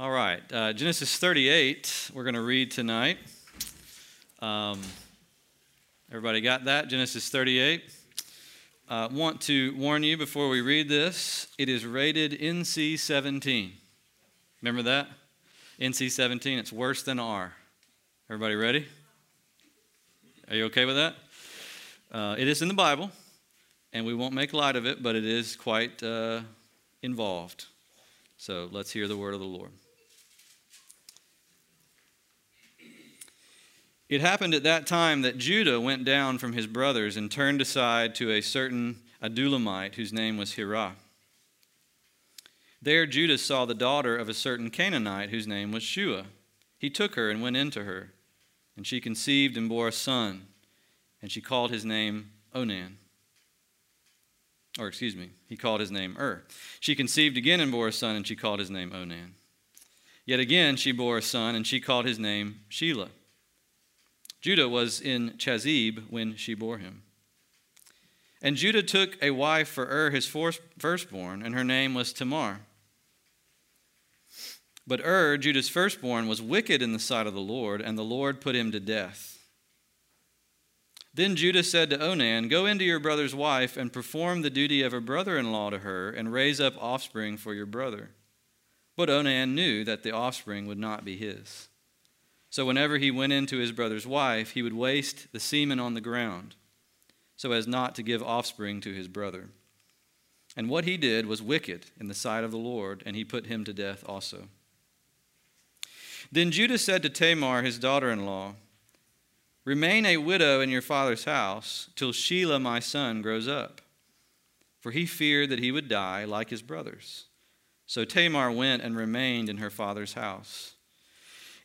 All right, uh, Genesis 38, we're going to read tonight. Um, everybody got that? Genesis 38. Uh, want to warn you before we read this, it is rated NC 17. Remember that? NC 17, it's worse than R. Everybody ready? Are you okay with that? Uh, it is in the Bible, and we won't make light of it, but it is quite uh, involved. So let's hear the word of the Lord. It happened at that time that Judah went down from his brothers and turned aside to a certain Adullamite whose name was Hirah. There Judah saw the daughter of a certain Canaanite whose name was Shua. He took her and went into her, and she conceived and bore a son, and she called his name Onan. Or, excuse me, he called his name Ur. She conceived again and bore a son, and she called his name Onan. Yet again she bore a son, and she called his name Shelah. Judah was in Chazib when she bore him. And Judah took a wife for Ur, his firstborn, and her name was Tamar. But Ur, Judah's firstborn, was wicked in the sight of the Lord, and the Lord put him to death. Then Judah said to Onan, Go into your brother's wife and perform the duty of a brother in law to her, and raise up offspring for your brother. But Onan knew that the offspring would not be his. So whenever he went into his brother's wife, he would waste the semen on the ground, so as not to give offspring to his brother. And what he did was wicked in the sight of the Lord, and he put him to death also. Then Judah said to Tamar, his daughter in law, Remain a widow in your father's house till Shelah my son grows up. For he feared that he would die like his brothers. So Tamar went and remained in her father's house.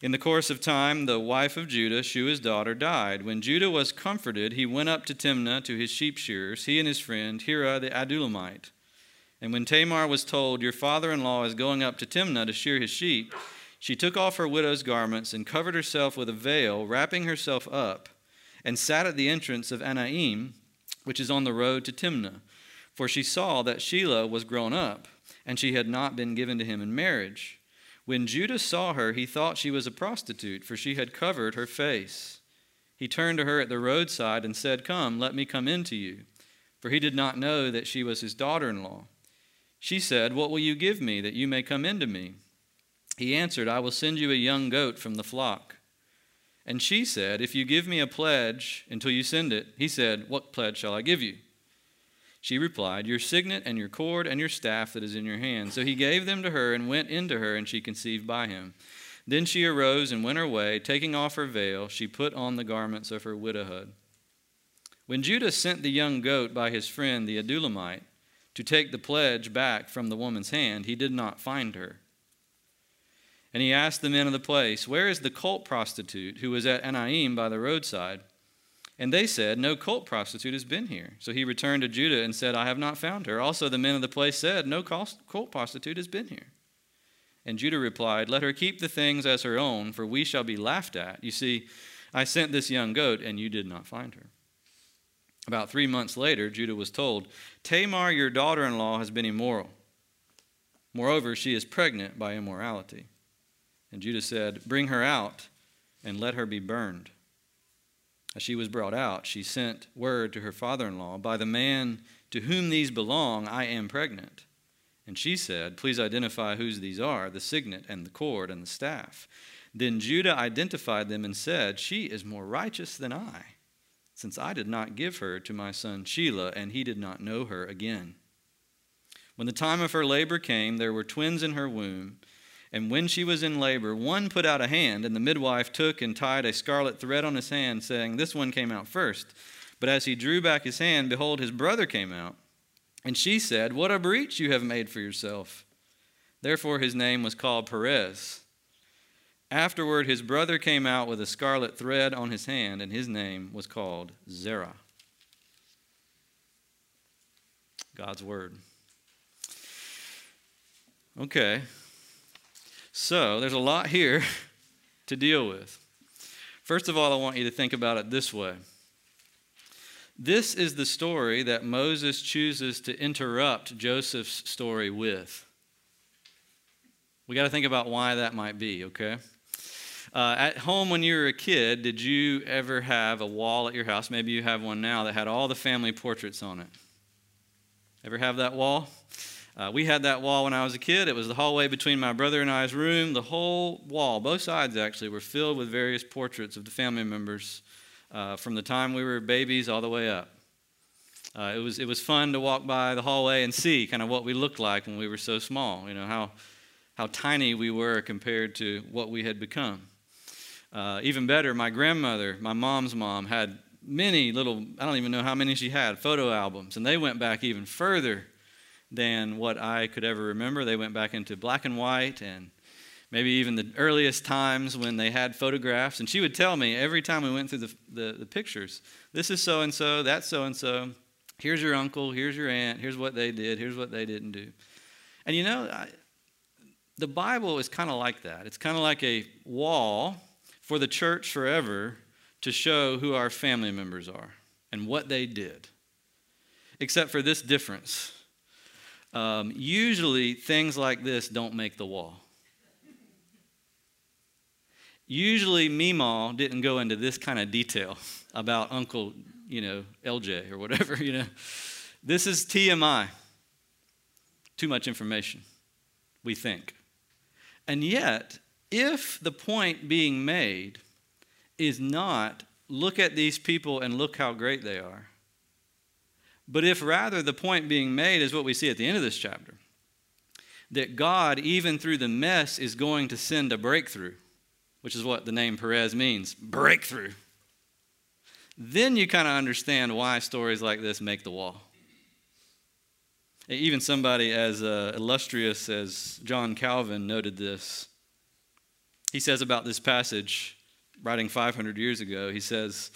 In the course of time, the wife of Judah, Shua's daughter, died. When Judah was comforted, he went up to Timnah to his sheep shearers, he and his friend Hirah the Adullamite. And when Tamar was told, Your father in law is going up to Timnah to shear his sheep, she took off her widow's garments and covered herself with a veil, wrapping herself up, and sat at the entrance of Anaim, which is on the road to Timnah. For she saw that Shelah was grown up, and she had not been given to him in marriage. When Judas saw her, he thought she was a prostitute, for she had covered her face. He turned to her at the roadside and said, Come, let me come in to you. For he did not know that she was his daughter in law. She said, What will you give me that you may come in to me? He answered, I will send you a young goat from the flock. And she said, If you give me a pledge until you send it, he said, What pledge shall I give you? She replied, Your signet and your cord and your staff that is in your hand. So he gave them to her and went into her, and she conceived by him. Then she arose and went her way. Taking off her veil, she put on the garments of her widowhood. When Judah sent the young goat by his friend the Adullamite to take the pledge back from the woman's hand, he did not find her. And he asked the men of the place, Where is the cult prostitute who was at Anaim by the roadside? And they said, No cult prostitute has been here. So he returned to Judah and said, I have not found her. Also, the men of the place said, No cult prostitute has been here. And Judah replied, Let her keep the things as her own, for we shall be laughed at. You see, I sent this young goat, and you did not find her. About three months later, Judah was told, Tamar, your daughter in law, has been immoral. Moreover, she is pregnant by immorality. And Judah said, Bring her out and let her be burned. As she was brought out, she sent word to her father in law, By the man to whom these belong, I am pregnant. And she said, Please identify whose these are the signet and the cord and the staff. Then Judah identified them and said, She is more righteous than I, since I did not give her to my son Shelah, and he did not know her again. When the time of her labor came, there were twins in her womb. And when she was in labor, one put out a hand, and the midwife took and tied a scarlet thread on his hand, saying, This one came out first. But as he drew back his hand, behold, his brother came out. And she said, What a breach you have made for yourself. Therefore his name was called Perez. Afterward, his brother came out with a scarlet thread on his hand, and his name was called Zerah. God's word. Okay, so there's a lot here to deal with. First of all, I want you to think about it this way. This is the story that Moses chooses to interrupt Joseph's story with. We got to think about why that might be, okay? Uh, at home, when you were a kid, did you ever have a wall at your house? Maybe you have one now that had all the family portraits on it. Ever have that wall? Uh, we had that wall when I was a kid. It was the hallway between my brother and I's room. The whole wall, both sides actually, were filled with various portraits of the family members uh, from the time we were babies all the way up. Uh, it, was, it was fun to walk by the hallway and see kind of what we looked like when we were so small, you know, how, how tiny we were compared to what we had become. Uh, even better, my grandmother, my mom's mom, had many little, I don't even know how many she had, photo albums, and they went back even further than what I could ever remember. They went back into black and white and maybe even the earliest times when they had photographs. And she would tell me every time we went through the, the, the pictures this is so and so, that's so and so. Here's your uncle, here's your aunt, here's what they did, here's what they didn't do. And you know, I, the Bible is kind of like that. It's kind of like a wall for the church forever to show who our family members are and what they did. Except for this difference um, usually, things like this don't make the wall. Usually, Meemaw didn't go into this kind of detail about Uncle, you know, LJ or whatever, you know. This is TMI. Too much information, we think. And yet, if the point being made is not look at these people and look how great they are, but if rather the point being made is what we see at the end of this chapter that God, even through the mess, is going to send a breakthrough, which is what the name Perez means breakthrough. Then you kind of understand why stories like this make the wall. Even somebody as uh, illustrious as John Calvin noted this. He says about this passage, writing 500 years ago, he says,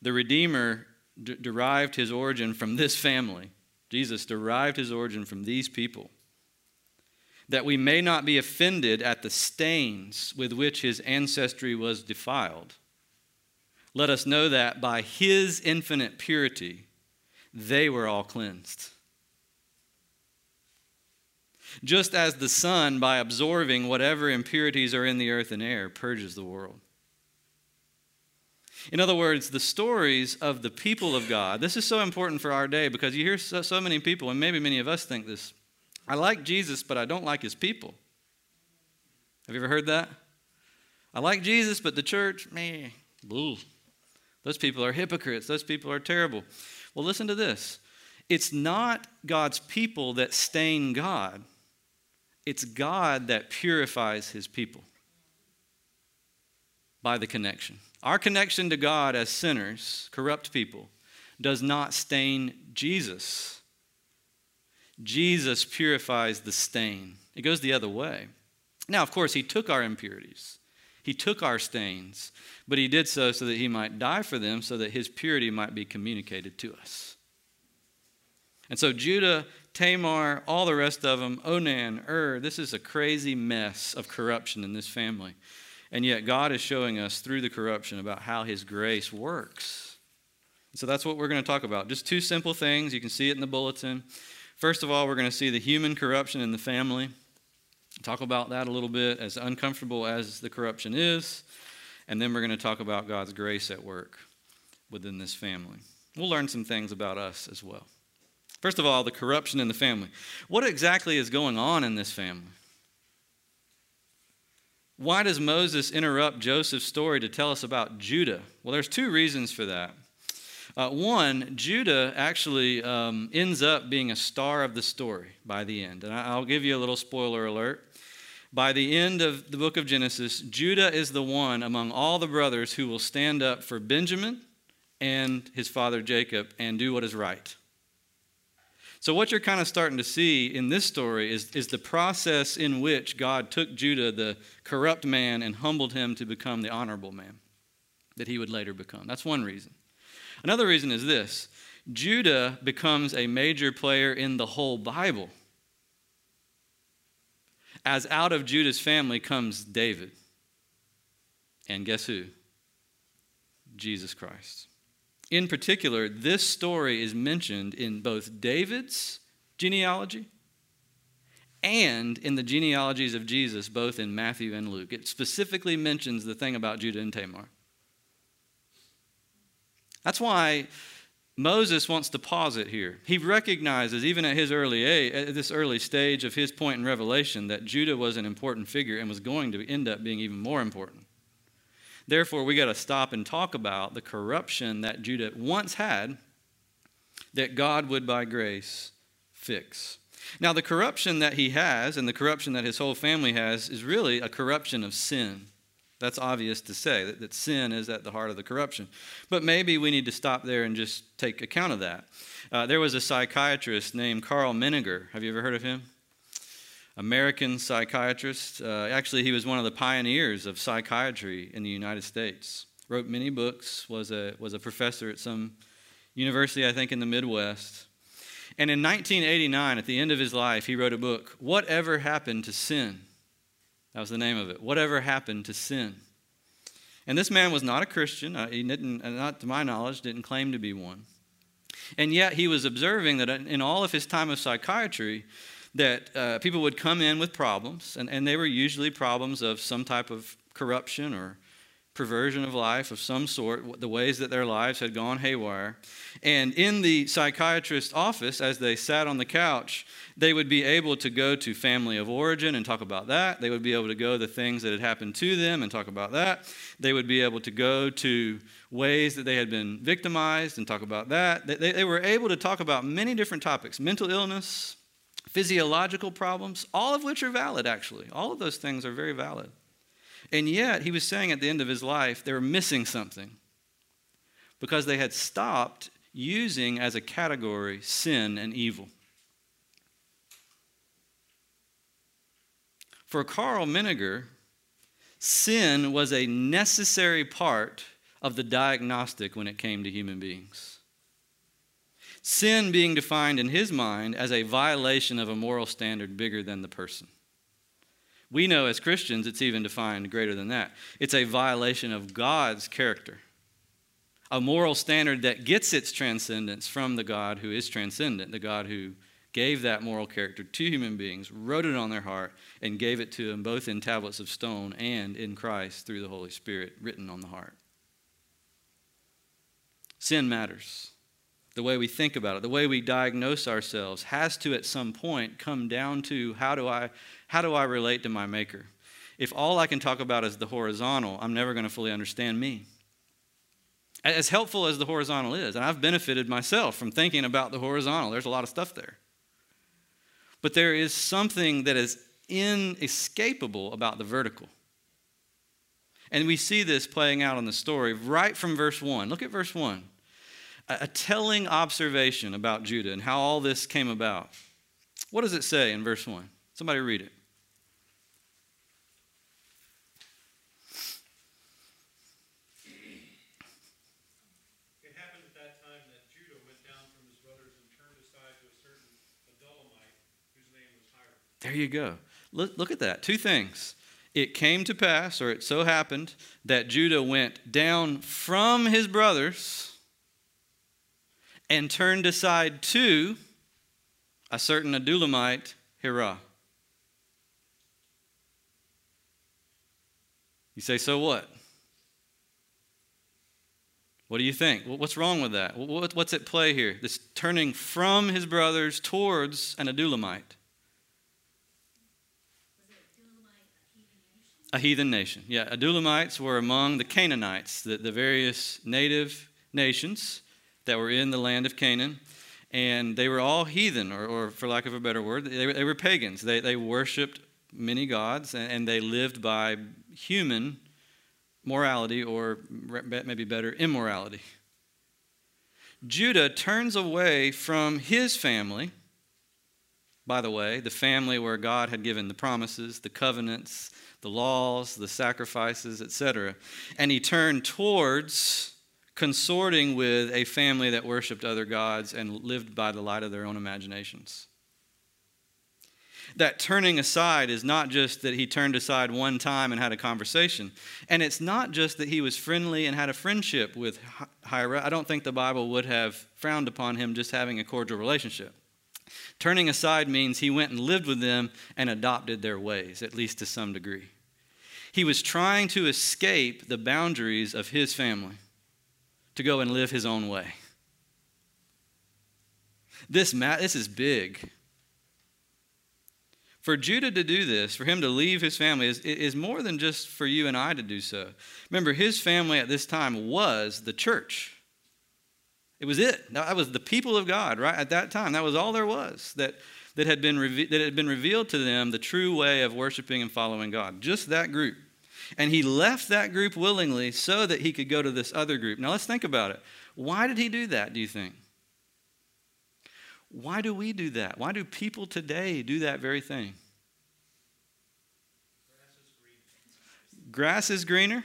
The Redeemer derived his origin from this family. Jesus derived his origin from these people. That we may not be offended at the stains with which his ancestry was defiled. Let us know that by his infinite purity, they were all cleansed. Just as the sun, by absorbing whatever impurities are in the earth and air, purges the world. In other words, the stories of the people of God. This is so important for our day because you hear so, so, many people, and maybe many of us think this I like Jesus, but I don't like his people. Have you ever heard that? I like Jesus, but the church, man, boo. Those people are hypocrites. Those people are terrible. Well, listen to this it's not God's people that stain God, it's God that purifies his people by the connection. Our connection to God as sinners, corrupt people, does not stain Jesus. Jesus purifies the stain. It goes the other way. Now, of course, He took our impurities, He took our stains, but He did so so that He might die for them, so that His purity might be communicated to us. And so, Judah, Tamar, all the rest of them, Onan, Ur, this is a crazy mess of corruption in this family. And yet, God is showing us through the corruption about how His grace works. So that's what we're going to talk about. Just two simple things. You can see it in the bulletin. First of all, we're going to see the human corruption in the family. Talk about that a little bit, as uncomfortable as the corruption is. And then we're going to talk about God's grace at work within this family. We'll learn some things about us as well. First of all, the corruption in the family. What exactly is going on in this family? Why does Moses interrupt Joseph's story to tell us about Judah? Well, there's two reasons for that. Uh, one, Judah actually um, ends up being a star of the story by the end. And I'll give you a little spoiler alert. By the end of the book of Genesis, Judah is the one among all the brothers who will stand up for Benjamin and his father Jacob and do what is right. So, what you're kind of starting to see in this story is, is the process in which God took Judah, the corrupt man, and humbled him to become the honorable man that he would later become. That's one reason. Another reason is this Judah becomes a major player in the whole Bible. As out of Judah's family comes David. And guess who? Jesus Christ. In particular, this story is mentioned in both David's genealogy and in the genealogies of Jesus, both in Matthew and Luke. It specifically mentions the thing about Judah and Tamar. That's why Moses wants to pause it here. He recognizes, even at his early age, at this early stage of his point in Revelation, that Judah was an important figure and was going to end up being even more important. Therefore, we got to stop and talk about the corruption that Judah once had that God would, by grace, fix. Now, the corruption that he has and the corruption that his whole family has is really a corruption of sin. That's obvious to say, that, that sin is at the heart of the corruption. But maybe we need to stop there and just take account of that. Uh, there was a psychiatrist named Karl Menninger. Have you ever heard of him? American psychiatrist. Uh, actually, he was one of the pioneers of psychiatry in the United States. Wrote many books, was a, was a professor at some university, I think, in the Midwest. And in 1989, at the end of his life, he wrote a book, Whatever Happened to Sin? That was the name of it. Whatever happened to sin? And this man was not a Christian. Uh, he didn't, uh, not to my knowledge, didn't claim to be one. And yet he was observing that in all of his time of psychiatry, that uh, people would come in with problems, and, and they were usually problems of some type of corruption or perversion of life of some sort, the ways that their lives had gone haywire. And in the psychiatrist's office, as they sat on the couch, they would be able to go to family of origin and talk about that. They would be able to go to things that had happened to them and talk about that. They would be able to go to ways that they had been victimized and talk about that. They, they were able to talk about many different topics mental illness, physiological problems, all of which are valid, actually. All of those things are very valid. And yet, he was saying at the end of his life, they were missing something because they had stopped using as a category sin and evil. For Karl Menninger, sin was a necessary part of the diagnostic when it came to human beings. Sin being defined in his mind as a violation of a moral standard bigger than the person. We know as Christians it's even defined greater than that. It's a violation of God's character, a moral standard that gets its transcendence from the God who is transcendent, the God who gave that moral character to human beings, wrote it on their heart, and gave it to them both in tablets of stone and in Christ through the Holy Spirit written on the heart. Sin matters. The way we think about it, the way we diagnose ourselves has to at some point come down to how do I how do I relate to my maker? If all I can talk about is the horizontal, I'm never going to fully understand me. As helpful as the horizontal is, and I've benefited myself from thinking about the horizontal, there's a lot of stuff there. But there is something that is inescapable about the vertical. And we see this playing out in the story right from verse 1. Look at verse 1. A telling observation about Judah and how all this came about. What does it say in verse 1? Somebody read it. There you go. Look, look at that. Two things. It came to pass, or it so happened, that Judah went down from his brothers and turned aside to a certain Adullamite, Hirah. You say, so what? What do you think? What's wrong with that? What's at play here? This turning from his brothers towards an Adullamite. A heathen nation. Yeah, Adullamites were among the Canaanites, the, the various native nations that were in the land of Canaan. And they were all heathen, or, or for lack of a better word, they, they were pagans. They, they worshiped many gods, and, and they lived by human morality, or maybe better, immorality. Judah turns away from his family, by the way, the family where God had given the promises, the covenants, the laws, the sacrifices, etc. And he turned towards consorting with a family that worshiped other gods and lived by the light of their own imaginations. That turning aside is not just that he turned aside one time and had a conversation. And it's not just that he was friendly and had a friendship with Hirah. I don't think the Bible would have frowned upon him just having a cordial relationship. Turning aside means he went and lived with them and adopted their ways, at least to some degree. He was trying to escape the boundaries of his family to go and live his own way. This, this is big. For Judah to do this, for him to leave his family, is, is more than just for you and I to do so. Remember, his family at this time was the church. It was it. That was the people of God, right? At that time, that was all there was that, that, had been reve- that had been revealed to them the true way of worshiping and following God. Just that group. And he left that group willingly so that he could go to this other group. Now let's think about it. Why did he do that, do you think? Why do we do that? Why do people today do that very thing? Grass is greener.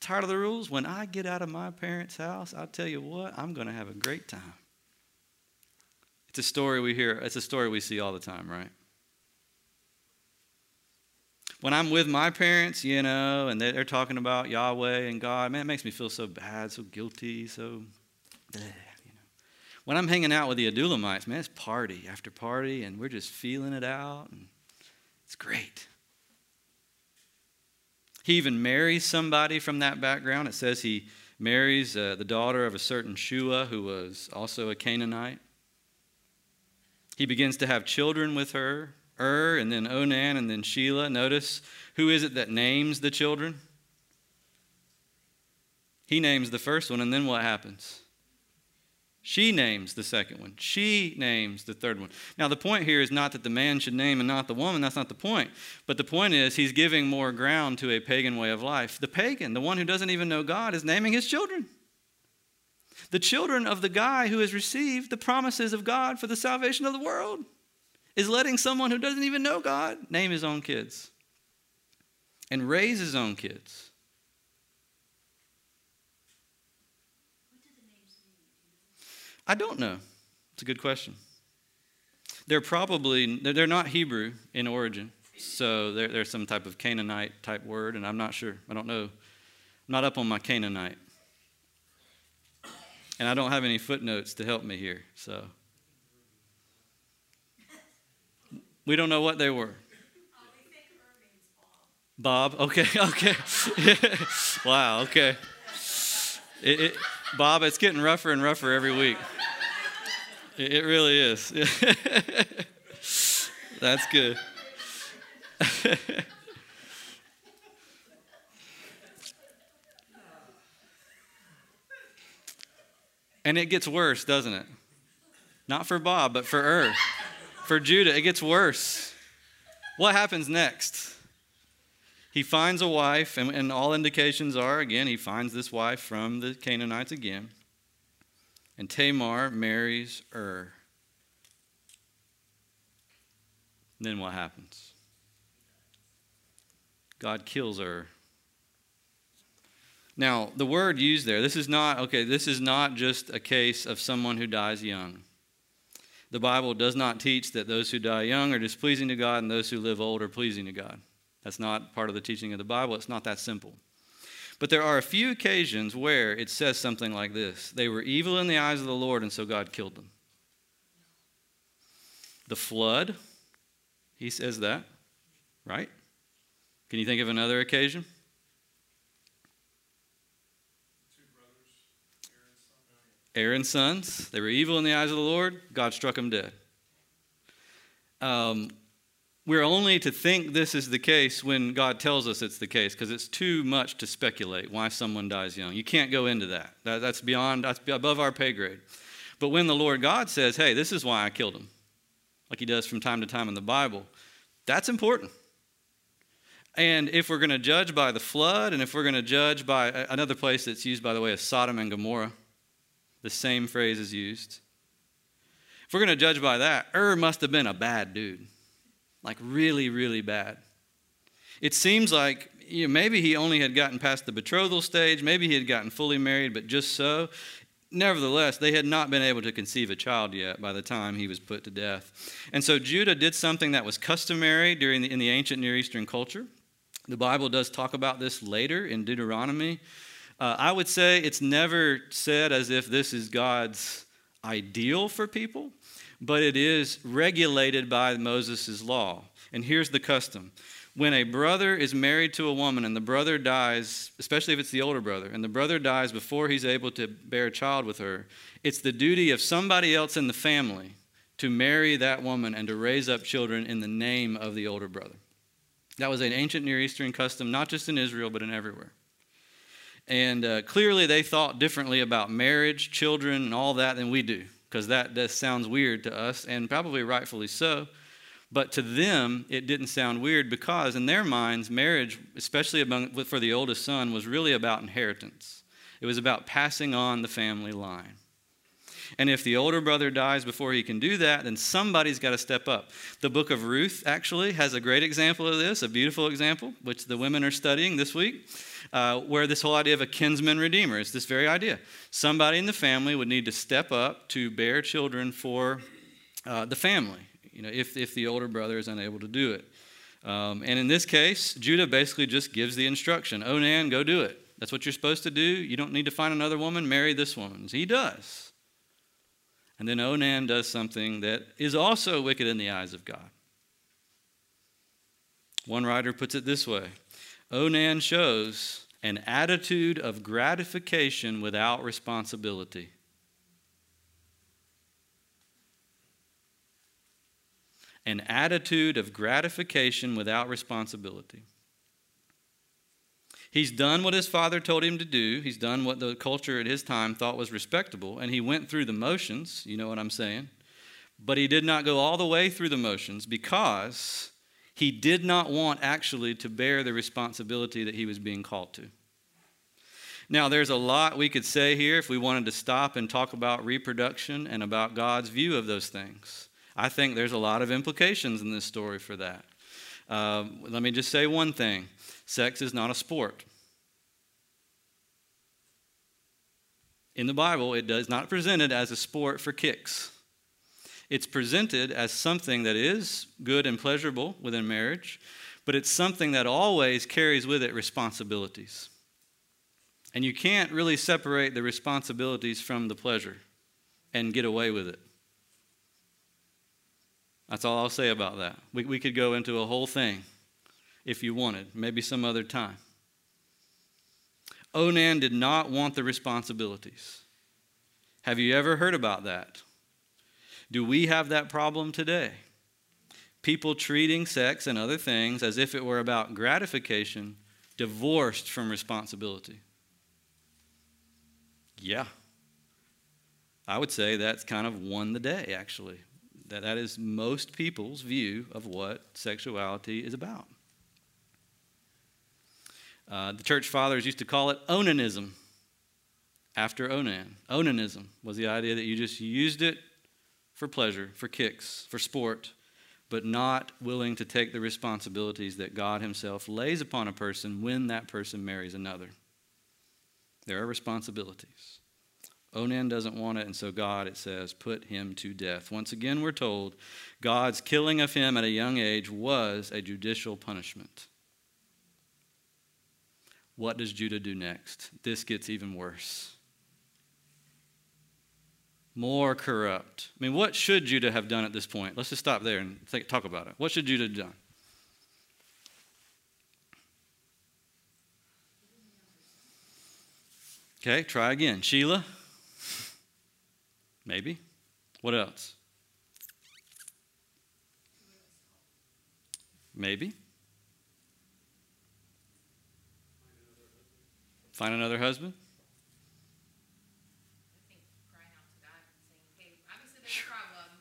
Tired of the rules? When I get out of my parents' house, I'll tell you what, I'm going to have a great time. It's a story we hear, it's a story we see all the time, right? When I'm with my parents, you know, and they're talking about Yahweh and God, man, it makes me feel so bad, so guilty, so you know. When I'm hanging out with the Adullamites, man, it's party after party, and we're just feeling it out, and it's great. He even marries somebody from that background. It says he marries uh, the daughter of a certain Shua who was also a Canaanite. He begins to have children with her, Ur, and then Onan, and then Shelah. Notice who is it that names the children? He names the first one, and then what happens? She names the second one. She names the third one. Now, the point here is not that the man should name and not the woman. That's not the point. But the point is, he's giving more ground to a pagan way of life. The pagan, the one who doesn't even know God, is naming his children. The children of the guy who has received the promises of God for the salvation of the world is letting someone who doesn't even know God name his own kids and raise his own kids. I don't know. It's a good question. They're probably, they're not Hebrew in origin. So they're, they're some type of Canaanite type word, and I'm not sure. I don't know. I'm not up on my Canaanite. And I don't have any footnotes to help me here. So we don't know what they were. Bob. Okay. Okay. wow. Okay. It, it, Bob, it's getting rougher and rougher every week. It really is. That's good. and it gets worse, doesn't it? Not for Bob, but for Ur. For Judah, it gets worse. What happens next? He finds a wife, and, and all indications are again, he finds this wife from the Canaanites again. And Tamar marries Ur. And then what happens? God kills Ur. Now, the word used there, this is not, okay, this is not just a case of someone who dies young. The Bible does not teach that those who die young are displeasing to God and those who live old are pleasing to God. That's not part of the teaching of the Bible. It's not that simple. But there are a few occasions where it says something like this They were evil in the eyes of the Lord, and so God killed them. The flood, he says that, right? Can you think of another occasion? Aaron's sons, they were evil in the eyes of the Lord. God struck them dead. Um, we're only to think this is the case when God tells us it's the case because it's too much to speculate why someone dies young. You can't go into that. that. That's beyond, that's above our pay grade. But when the Lord God says, hey, this is why I killed him, like he does from time to time in the Bible, that's important. And if we're going to judge by the flood, and if we're going to judge by another place that's used, by the way, is Sodom and Gomorrah, the same phrase is used. If we're going to judge by that, Ur must have been a bad dude like really, really bad. It seems like you know, maybe he only had gotten past the betrothal stage, maybe he had gotten fully married, but just so. Nevertheless, they had not been able to conceive a child yet by the time he was put to death. And so Judah did something that was customary during the, in the ancient Near Eastern culture. The Bible does talk about this later in Deuteronomy. Uh, I would say it's never said as if this is God's ideal for people, but it is regulated by Moses' law. And here's the custom when a brother is married to a woman and the brother dies, especially if it's the older brother, and the brother dies before he's able to bear a child with her, it's the duty of somebody else in the family to marry that woman and to raise up children in the name of the older brother. That was an ancient Near Eastern custom, not just in Israel, but in everywhere. And uh, clearly, they thought differently about marriage, children, and all that than we do, because that, that sounds weird to us, and probably rightfully so. But to them, it didn't sound weird because, in their minds, marriage, especially among, for the oldest son, was really about inheritance. It was about passing on the family line. And if the older brother dies before he can do that, then somebody's got to step up. The book of Ruth actually has a great example of this, a beautiful example, which the women are studying this week, uh, where this whole idea of a kinsman redeemer is this very idea. Somebody in the family would need to step up to bear children for uh, the family, you know, if, if the older brother is unable to do it. Um, and in this case, Judah basically just gives the instruction Onan, go do it. That's what you're supposed to do. You don't need to find another woman, marry this woman. He does. And then Onan does something that is also wicked in the eyes of God. One writer puts it this way Onan shows an attitude of gratification without responsibility. An attitude of gratification without responsibility. He's done what his father told him to do. He's done what the culture at his time thought was respectable, and he went through the motions. You know what I'm saying? But he did not go all the way through the motions because he did not want actually to bear the responsibility that he was being called to. Now, there's a lot we could say here if we wanted to stop and talk about reproduction and about God's view of those things. I think there's a lot of implications in this story for that. Uh, let me just say one thing Sex is not a sport. In the Bible, it does not presented as a sport for kicks. It's presented as something that is good and pleasurable within marriage, but it's something that always carries with it responsibilities. And you can't really separate the responsibilities from the pleasure and get away with it. That's all I'll say about that. We, we could go into a whole thing if you wanted, maybe some other time. Onan did not want the responsibilities. Have you ever heard about that? Do we have that problem today? People treating sex and other things as if it were about gratification, divorced from responsibility. Yeah. I would say that's kind of won the day, actually. That, that is most people's view of what sexuality is about. Uh, the church fathers used to call it onanism after Onan. Onanism was the idea that you just used it for pleasure, for kicks, for sport, but not willing to take the responsibilities that God Himself lays upon a person when that person marries another. There are responsibilities. Onan doesn't want it, and so God, it says, put him to death. Once again, we're told God's killing of him at a young age was a judicial punishment. What does Judah do next? This gets even worse. More corrupt. I mean, what should Judah have done at this point? Let's just stop there and think, talk about it. What should Judah have done? Okay, try again. Shelah? Maybe. What else? Maybe. Find another husband?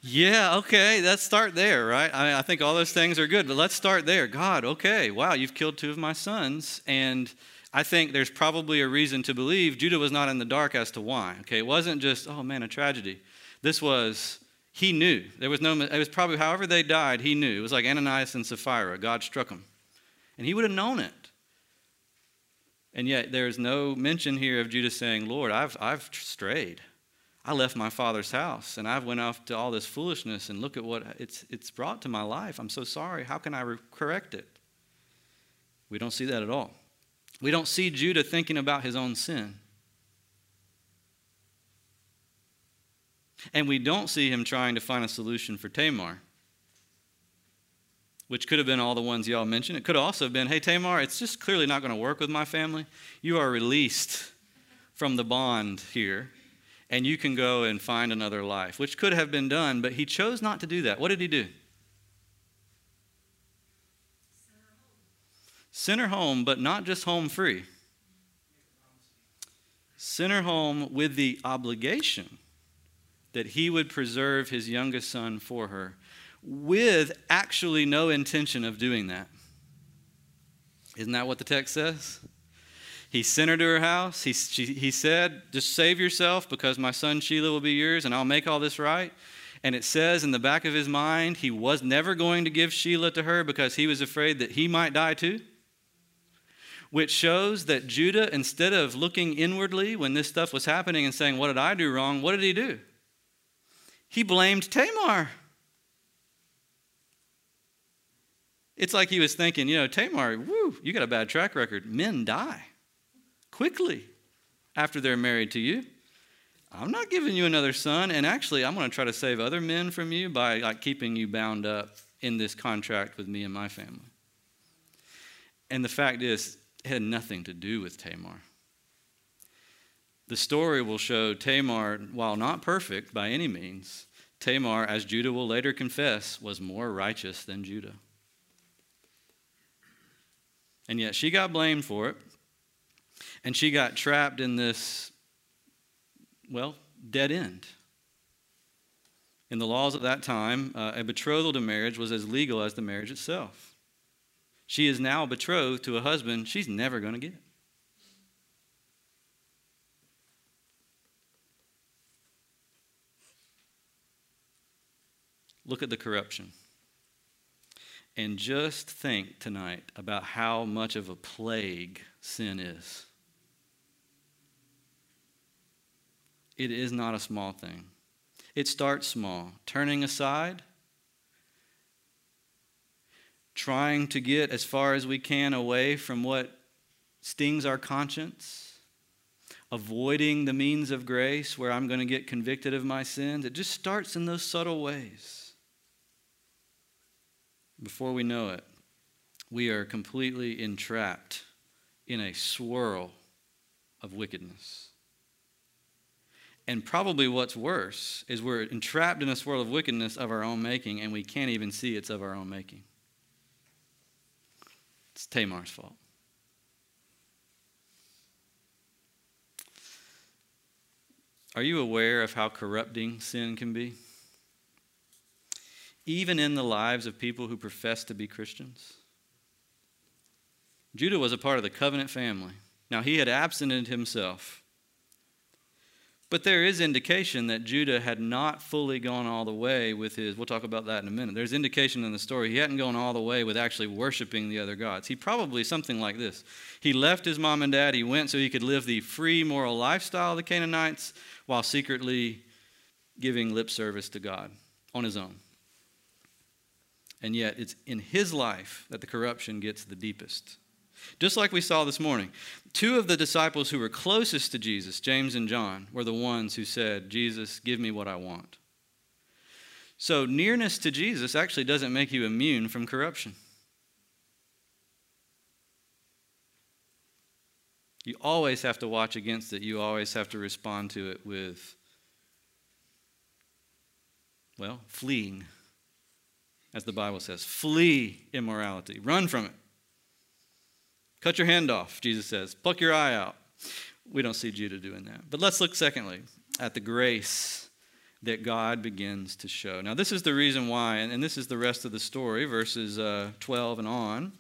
Yeah, okay, let's start there, right? I, I, think all those things are good, but let's start there. God, okay, wow, you've killed two of my sons. And I think there's probably a reason to believe Judah was not in the dark as to why. Okay, it wasn't just, oh man, a tragedy. This was, he knew. There was no, it was probably however they died, he knew. It was like Ananias and Sapphira. God struck him. And he would have known it. And yet there is no mention here of Judah saying, Lord, I've, I've strayed. I left my father's house and I've went off to all this foolishness and look at what it's, it's brought to my life. I'm so sorry. How can I re- correct it? We don't see that at all. We don't see Judah thinking about his own sin. And we don't see him trying to find a solution for Tamar, which could have been all the ones y'all mentioned. It could also have been, hey, Tamar, it's just clearly not going to work with my family. You are released from the bond here, and you can go and find another life, which could have been done, but he chose not to do that. What did he do? Send her home, but not just home free. Send her home with the obligation that he would preserve his youngest son for her, with actually no intention of doing that. Isn't that what the text says? He sent her to her house. He, she, he said, Just save yourself because my son Shelah will be yours and I'll make all this right. And it says in the back of his mind, he was never going to give Shelah to her because he was afraid that he might die too. Which shows that Judah, instead of looking inwardly when this stuff was happening and saying, What did I do wrong? What did he do? he blamed Tamar. It's like he was thinking, you know, Tamar, woo, you got a bad track record. Men die quickly after they're married to you. I'm not giving you another son, and actually, I'm going to try to save other men from you by like keeping you bound up in this contract with me and my family. And the fact is, it had nothing to do with Tamar. The story will show Tamar, while not perfect by any means, Tamar, as Judah will later confess, was more righteous than Judah. And yet she got blamed for it. And she got trapped in this, well, dead end. In the laws of that time, uh, a betrothal to marriage was as legal as the marriage itself. She is now betrothed to a husband she's never going to get. Look at the corruption. And just think tonight about how much of a plague sin is. It is not a small thing. It starts small, turning aside, trying to get as far as we can away from what stings our conscience, avoiding the means of grace where I'm going to get convicted of my sins. It just starts in those subtle ways. Before we know it, we are completely entrapped in a swirl of wickedness. And probably what's worse is we're entrapped in a swirl of wickedness of our own making, and we can't even see it's of our own making. It's Tamar's fault. Are you aware of how corrupting sin can be? even in the lives of people who profess to be Christians. Judah was a part of the covenant family. Now, he had absented himself. But there is indication that Judah had not fully gone all the way with his, we'll talk about that in a minute. There's indication in the story he hadn't gone all the way with actually worshiping the other gods. He probably something like this. He left his mom and dad, he went so he could live the free moral lifestyle of the Canaanites while secretly giving lip service to God on his own. And yet, it's in his life that the corruption gets the deepest. Just like we saw this morning, two of the disciples who were closest to Jesus, James and John, were the ones who said, Jesus, give me what I want. So, nearness to Jesus actually doesn't make you immune from corruption. You always have to watch against it. You always have to respond to it with, well, fleeing as the Bible says. Flee immorality, run from it. Cut your hand off, Jesus says. Pluck your eye out. We don't see Judah doing that. But let's look, secondly, at the grace that God begins to show. Now, this is the reason why, and this is the rest of the story, verses uh, 12 and on.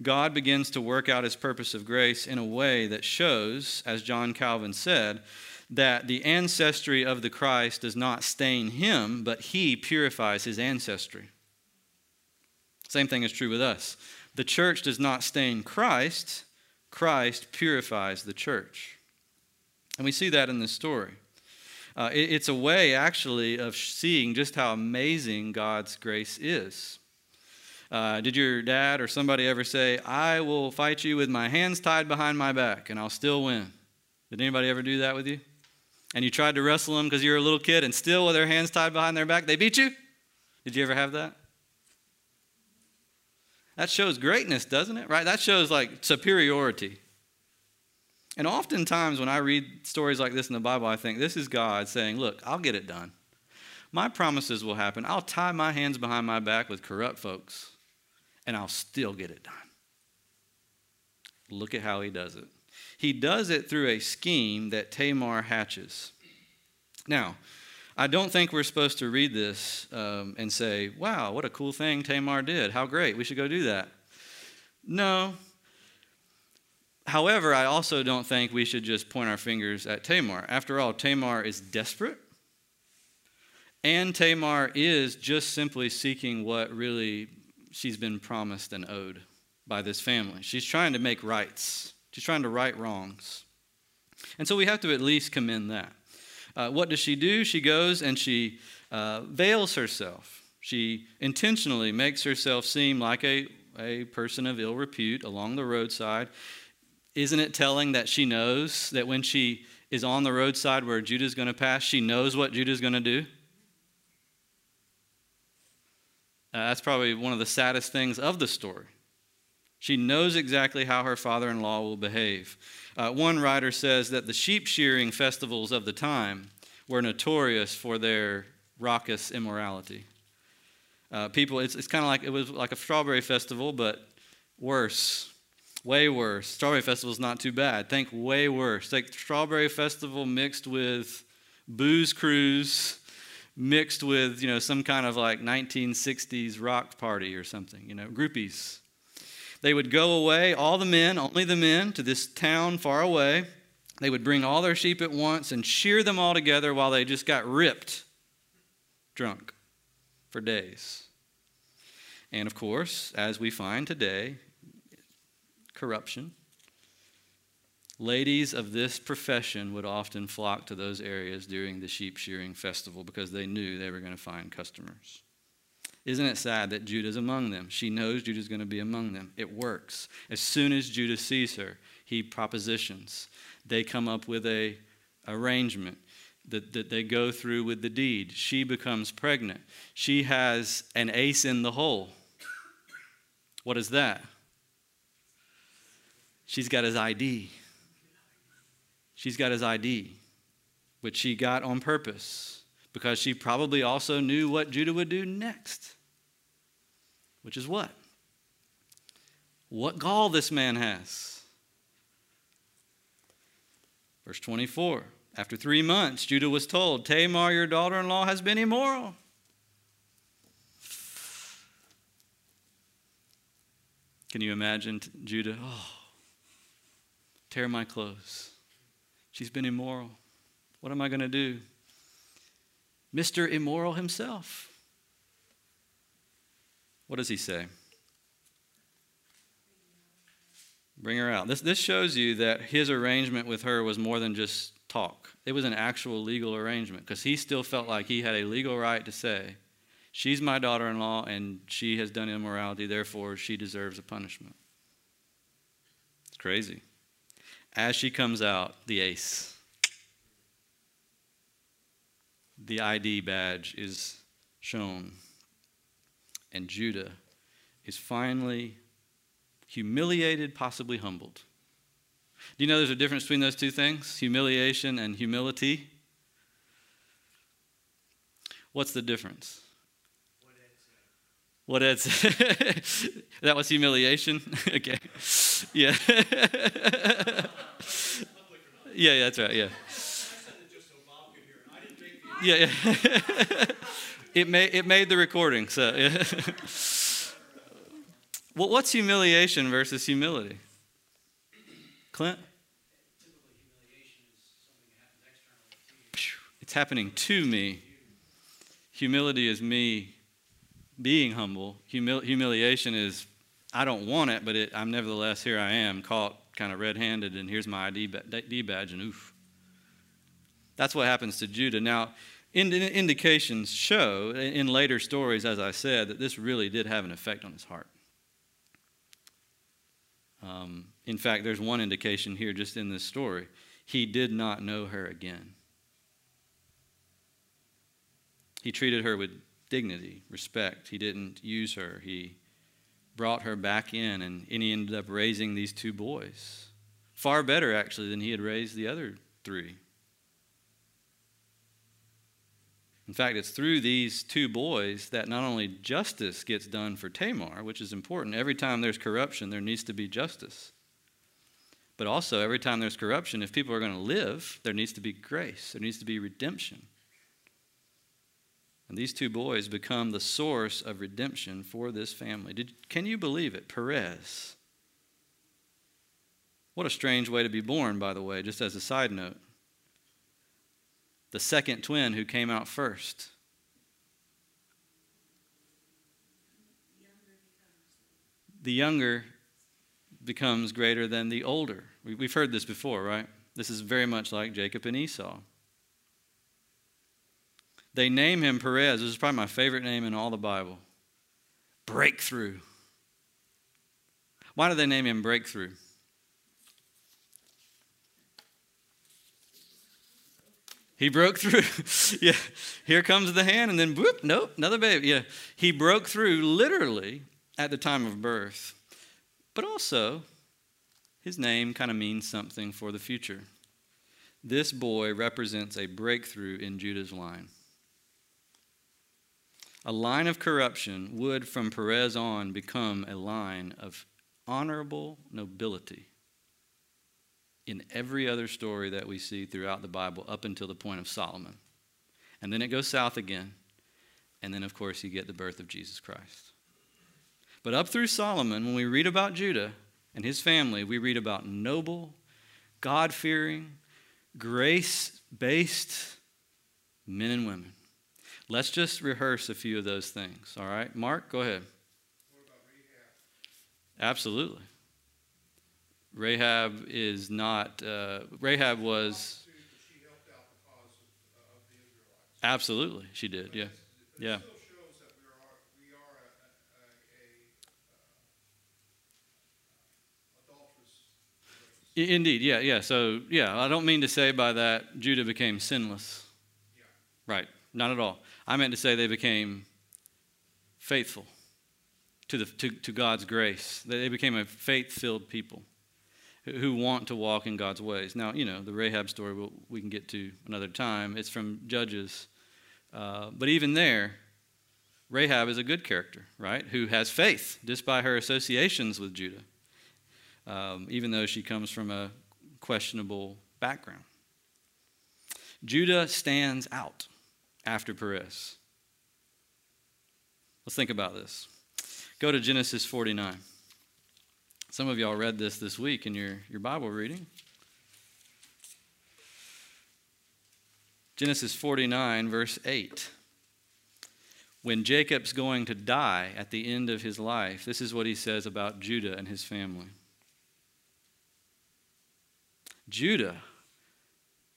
God begins to work out his purpose of grace in a way that shows, as John Calvin said, that the ancestry of the Christ does not stain him, but he purifies his ancestry. Same thing is true with us. The church does not stain Christ, Christ purifies the church. And we see that in this story. Uh, it, it's a way, actually, of seeing just how amazing God's grace is. Uh, did your dad or somebody ever say, I will fight you with my hands tied behind my back and I'll still win? Did anybody ever do that with you? and you tried to wrestle them because you were a little kid and still with their hands tied behind their back, they beat you? Did you ever have that? That shows greatness, doesn't it? Right? That shows like superiority. And oftentimes when I read stories like this in the Bible, I think this is God saying, Look, I'll get it done. My promises will happen. I'll tie my hands behind my back with corrupt folks, and I'll still get it done. Look at how he does it. He does it through a scheme that Tamar hatches. Now, I don't think we're supposed to read this um, and say, wow, what a cool thing Tamar did. How great. We should go do that. No. However, I also don't think we should just point our fingers at Tamar. After all, Tamar is desperate. And Tamar is just simply seeking what really she's been promised and owed by this family. She's trying to make rights, she's trying to right wrongs. And so we have to at least commend that. Uh, what does she do? She goes and she uh, veils herself. She intentionally makes herself seem like a, a person of ill repute along the roadside. Isn't it telling that she knows that when she is on the roadside where Judah's going to pass, she knows what Judah's going to do? Uh, that's probably one of the saddest things of the story. She knows exactly how her father in law will behave. Uh, one writer says that the sheep shearing festivals of the time were notorious for their raucous immorality. Uh, people, it's, it's kind of like it was like a strawberry festival, but worse, way worse. Strawberry festival is not too bad. Think way worse. Think strawberry festival mixed with booze cruise, mixed with you know some kind of like 1960s rock party or something. You know, groupies. They would go away, all the men, only the men, to this town far away. They would bring all their sheep at once and shear them all together while they just got ripped drunk for days. And of course, as we find today, corruption. Ladies of this profession would often flock to those areas during the sheep shearing festival because they knew they were going to find customers. Isn't it sad that Judah's among them? She knows Judah's going to be among them. It works. As soon as Judah sees her, he propositions. They come up with a arrangement that, that they go through with the deed. She becomes pregnant. She has an ace in the hole. What is that? She's got his ID. She's got his ID, which she got on purpose because she probably also knew what Judah would do next which is what? What gall this man has. Verse 24 After three months, Judah was told, Tamar, your daughter in law, has been immoral. Can you imagine Judah? Oh, tear my clothes. She's been immoral. What am I going to do? Mr. Immoral himself. What does he say? Bring her out. This, this shows you that his arrangement with her was more than just talk. It was an actual legal arrangement because he still felt like he had a legal right to say, She's my daughter in law and she has done immorality, therefore she deserves a punishment. It's crazy. As she comes out, the ace, the ID badge is shown and Judah is finally humiliated, possibly humbled. Do you know there's a difference between those two things? Humiliation and humility? What's the difference? What Ed said. What Ed said. that was humiliation? okay. Yeah. yeah, yeah, that's right, yeah. Yeah, yeah it made, it made the recording. So, yeah. well, what's humiliation versus humility? Clint? It's happening to me. Humility is me being humble. Humil- humiliation is I don't want it, but it, I'm nevertheless here. I am caught kind of red-handed, and here's my ID badge, and oof. That's what happens to Judah. Now, indications show in later stories, as I said, that this really did have an effect on his heart. Um, in fact, there's one indication here just in this story. He did not know her again. He treated her with dignity, respect. He didn't use her. He brought her back in, and, and he ended up raising these two boys. Far better, actually, than he had raised the other three. In fact, it's through these two boys that not only justice gets done for Tamar, which is important. Every time there's corruption, there needs to be justice. But also, every time there's corruption, if people are going to live, there needs to be grace, there needs to be redemption. And these two boys become the source of redemption for this family. Did, can you believe it? Perez. What a strange way to be born, by the way, just as a side note. The second twin who came out first. The younger becomes greater than the older. We've heard this before, right? This is very much like Jacob and Esau. They name him Perez. This is probably my favorite name in all the Bible. Breakthrough. Why do they name him Breakthrough? He broke through. yeah. Here comes the hand, and then whoop, nope, another baby. Yeah. He broke through literally at the time of birth. But also, his name kind of means something for the future. This boy represents a breakthrough in Judah's line. A line of corruption would, from Perez on, become a line of honorable nobility in every other story that we see throughout the Bible up until the point of Solomon. And then it goes south again. And then, of course, you get the birth of Jesus Christ. But up through Solomon, when we read about Judah and his family, we read about noble, God fearing, grace based men and women. Let's just rehearse a few of those things, all right? Mark, go ahead. Absolutely. Rahab is not, uh, Rahab was. Absolutely, she did, yeah. Yeah. Indeed, yeah, yeah. So, yeah, I don't mean to say by that Judah became sinless. Yeah. Right, not at all. I meant to say they became faithful to, the, to, to God's grace. They became a faith filled people who want to walk in God's ways. Now, you know, the Rahab story we'll, we can get to another time. It's from Judges. Uh, but even there, Rahab is a good character, right? Who has faith just by her associations with Judah, um, even though she comes from a questionable background. Judah stands out after Perez. Let's think about this. Go to Genesis 49. Some of y'all read this this week in your, your Bible reading. Genesis 49, verse 8. When Jacob's going to die at the end of his life, this is what he says about Judah and his family. Judah,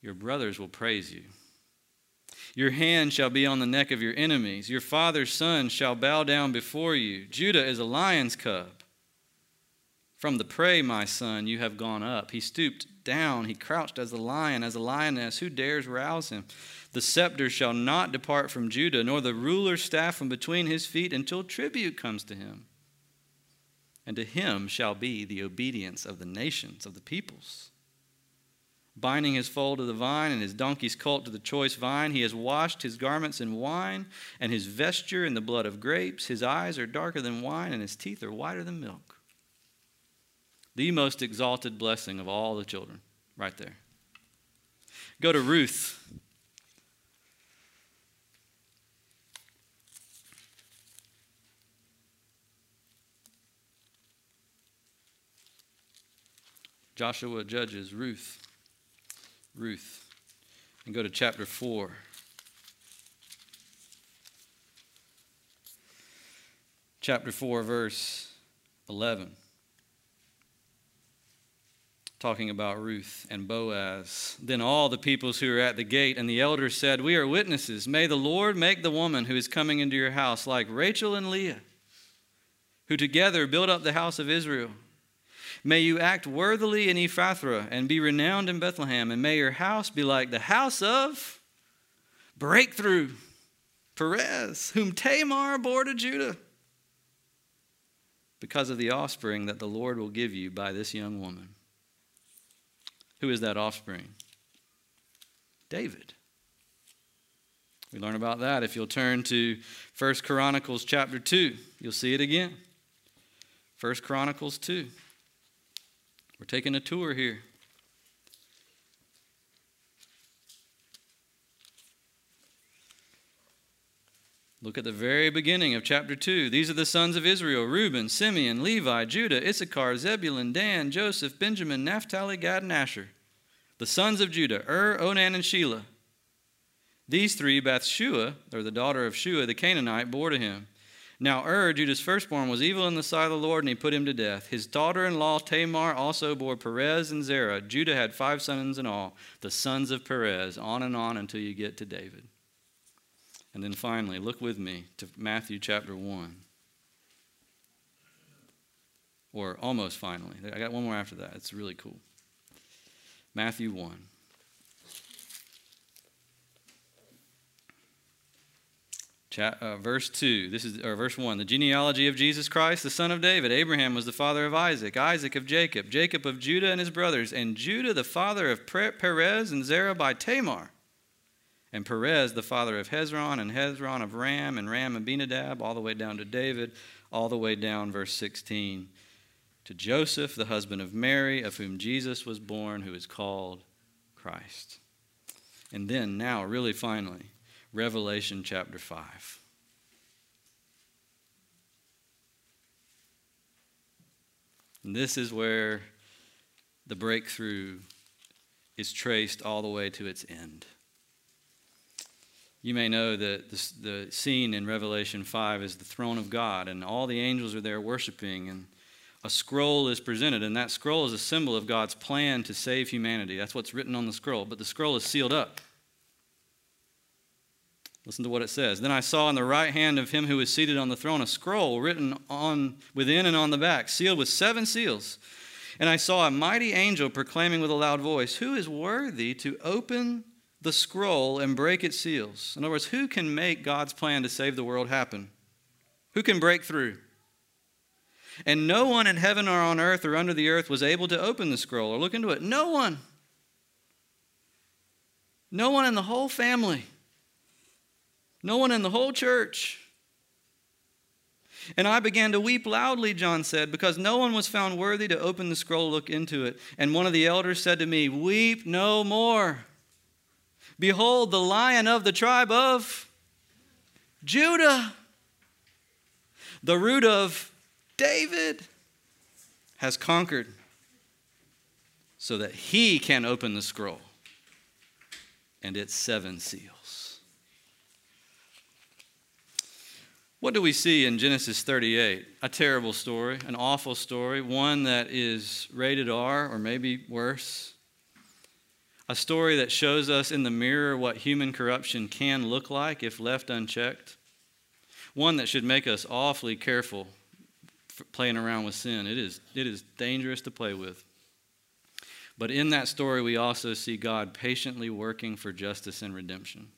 your brothers will praise you. Your hand shall be on the neck of your enemies. Your father's son shall bow down before you. Judah is a lion's cub. From the prey, my son, you have gone up. He stooped down. He crouched as a lion, as a lioness. Who dares rouse him? The scepter shall not depart from Judah, nor the ruler's staff from between his feet until tribute comes to him. And to him shall be the obedience of the nations, of the peoples binding his foal to the vine and his donkey's colt to the choice vine. He has washed his garments in wine and his vesture in the blood of grapes. His eyes are darker than wine and his teeth are whiter than milk. The most exalted blessing of all the children, right there. Go to Ruth. Joshua Judges, Ruth. Ruth and go to chapter 4. Chapter 4, verse 11. Talking about Ruth and Boaz. Then all the peoples who were at the gate and the elders said, We are witnesses. May the Lord make the woman who is coming into your house like Rachel and Leah, who together built up the house of Israel. May you act worthily in Ephrathah and be renowned in Bethlehem, and may your house be like the house of breakthrough. Perez, whom Tamar bore to Judah, because of the offspring that the Lord will give you by this young woman. Who is that offspring? David. We learn about that if you'll turn to 1 Chronicles chapter 2. You'll see it again. 1 Chronicles 2. We're taking a tour here. Look at the very beginning of chapter 2. These are the sons of Israel Reuben, Simeon, Levi, Judah, Issachar, Zebulun, Dan, Joseph, Benjamin, Naphtali, Gad, and Asher. The sons of Judah, Ur, Onan, and Shelah. These three Bathshua, or the daughter of Shua the Canaanite, bore to him. Now Ur, Judah's firstborn, was evil in the sight of the Lord, and he put him to death. His daughter in law Tamar also bore Perez and Zerah. Judah had five sons in all, the sons of Perez, on and on until you get to David. And then finally, look with me to Matthew chapter 1. Or almost finally. I got one more after that. It's really cool. Matthew 1. Chat, uh, verse 2 this is or verse 1 the genealogy of jesus christ the son of david abraham was the father of isaac isaac of jacob jacob of judah and his brothers and judah the father of perez and zerah by tamar and Perez, the father of Hezron, and Hezron of Ram, and Ram of Amminadab, all the way down to David, all the way down, verse 16, to Joseph, the husband of Mary, of whom Jesus was born, who is called Christ. And then, now, really finally, Revelation chapter 5. And this is where the breakthrough is traced all the way to its end. You may know that the, the scene in Revelation 5 is the throne of God, and all the angels are there worshiping, and a scroll is presented, and that scroll is a symbol of God's plan to save humanity. That's what's written on the scroll, but the scroll is sealed up. Listen to what it says. Then I saw in the right hand of him who was seated on the throne a scroll written on within and on the back, sealed with seven seals. And I saw a mighty angel proclaiming with a loud voice, Who is worthy to open the scroll and break its seals. In other words, who can make God's plan to save the world happen? Who can break through? And no one in heaven or on earth or under the earth was able to open the scroll or look into it. No one. No one in the whole family. No one in the whole church. And I began to weep loudly, John said, because no one was found worthy to open the scroll, look into it. And one of the elders said to me, Weep no more. Behold, the lion of the tribe of Judah, the root of David, has conquered so that he can open the scroll and its seven seals. What do we see in Genesis 38? A terrible story, an awful story, one that is rated R or maybe worse a story that shows us in the mirror what human corruption can look like if left unchecked. One that should make us awfully careful playing around with sin. It is, it is dangerous to play with. But in that story, we also see God patiently working for justice and redemption.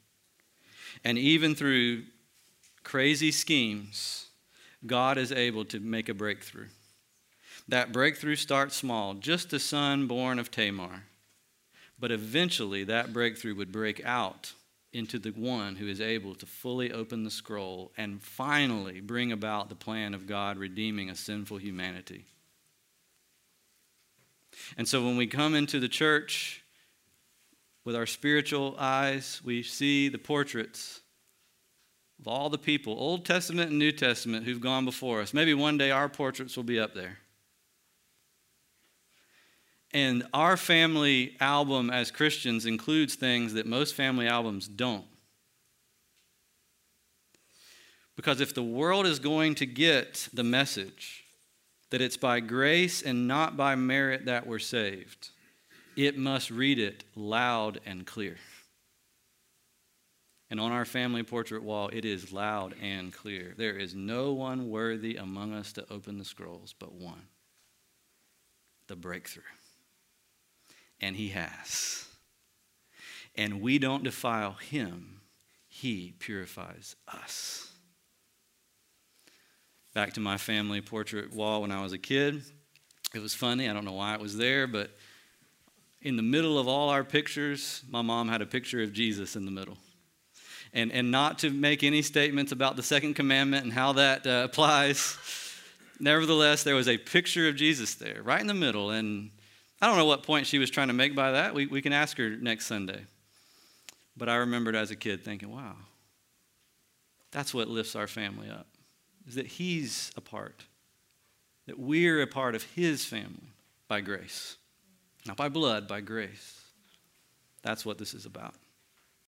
And even through crazy schemes, God is able to make a breakthrough. That breakthrough starts small, just a son born of Tamar. But eventually, that breakthrough would break out into the one who is able to fully open the scroll and finally bring about the plan of God redeeming a sinful humanity. And so when we come into the church with our spiritual eyes, we see the portraits of all the people, Old Testament and New Testament, who've gone before us. Maybe one day our portraits will be up there. And our family album as Christians includes things that most family albums don't. Because if the world is going to get the message that it's by grace and not by merit that we're saved, it must read it loud and clear. And on our family portrait wall, it is loud and clear. There is no one worthy among us to open the scrolls but one the breakthrough and he has. And we don't defile him, He purifies us. Back to my family portrait wall when I was a kid. It was funny. I don't know why it was there, but in the middle of all our pictures, my mom had a picture of Jesus in the middle. And, and not to make any statements about the second commandment and how that uh, applies, nevertheless, there was a picture of Jesus there, right in the middle. And I don't know what point she was trying to make by that. We, we can ask her next Sunday. But I remembered as a kid thinking, wow, that's what lifts our family up, is that he's a part, that we're a part of his family by grace. Not by blood, by grace. That's what this is about.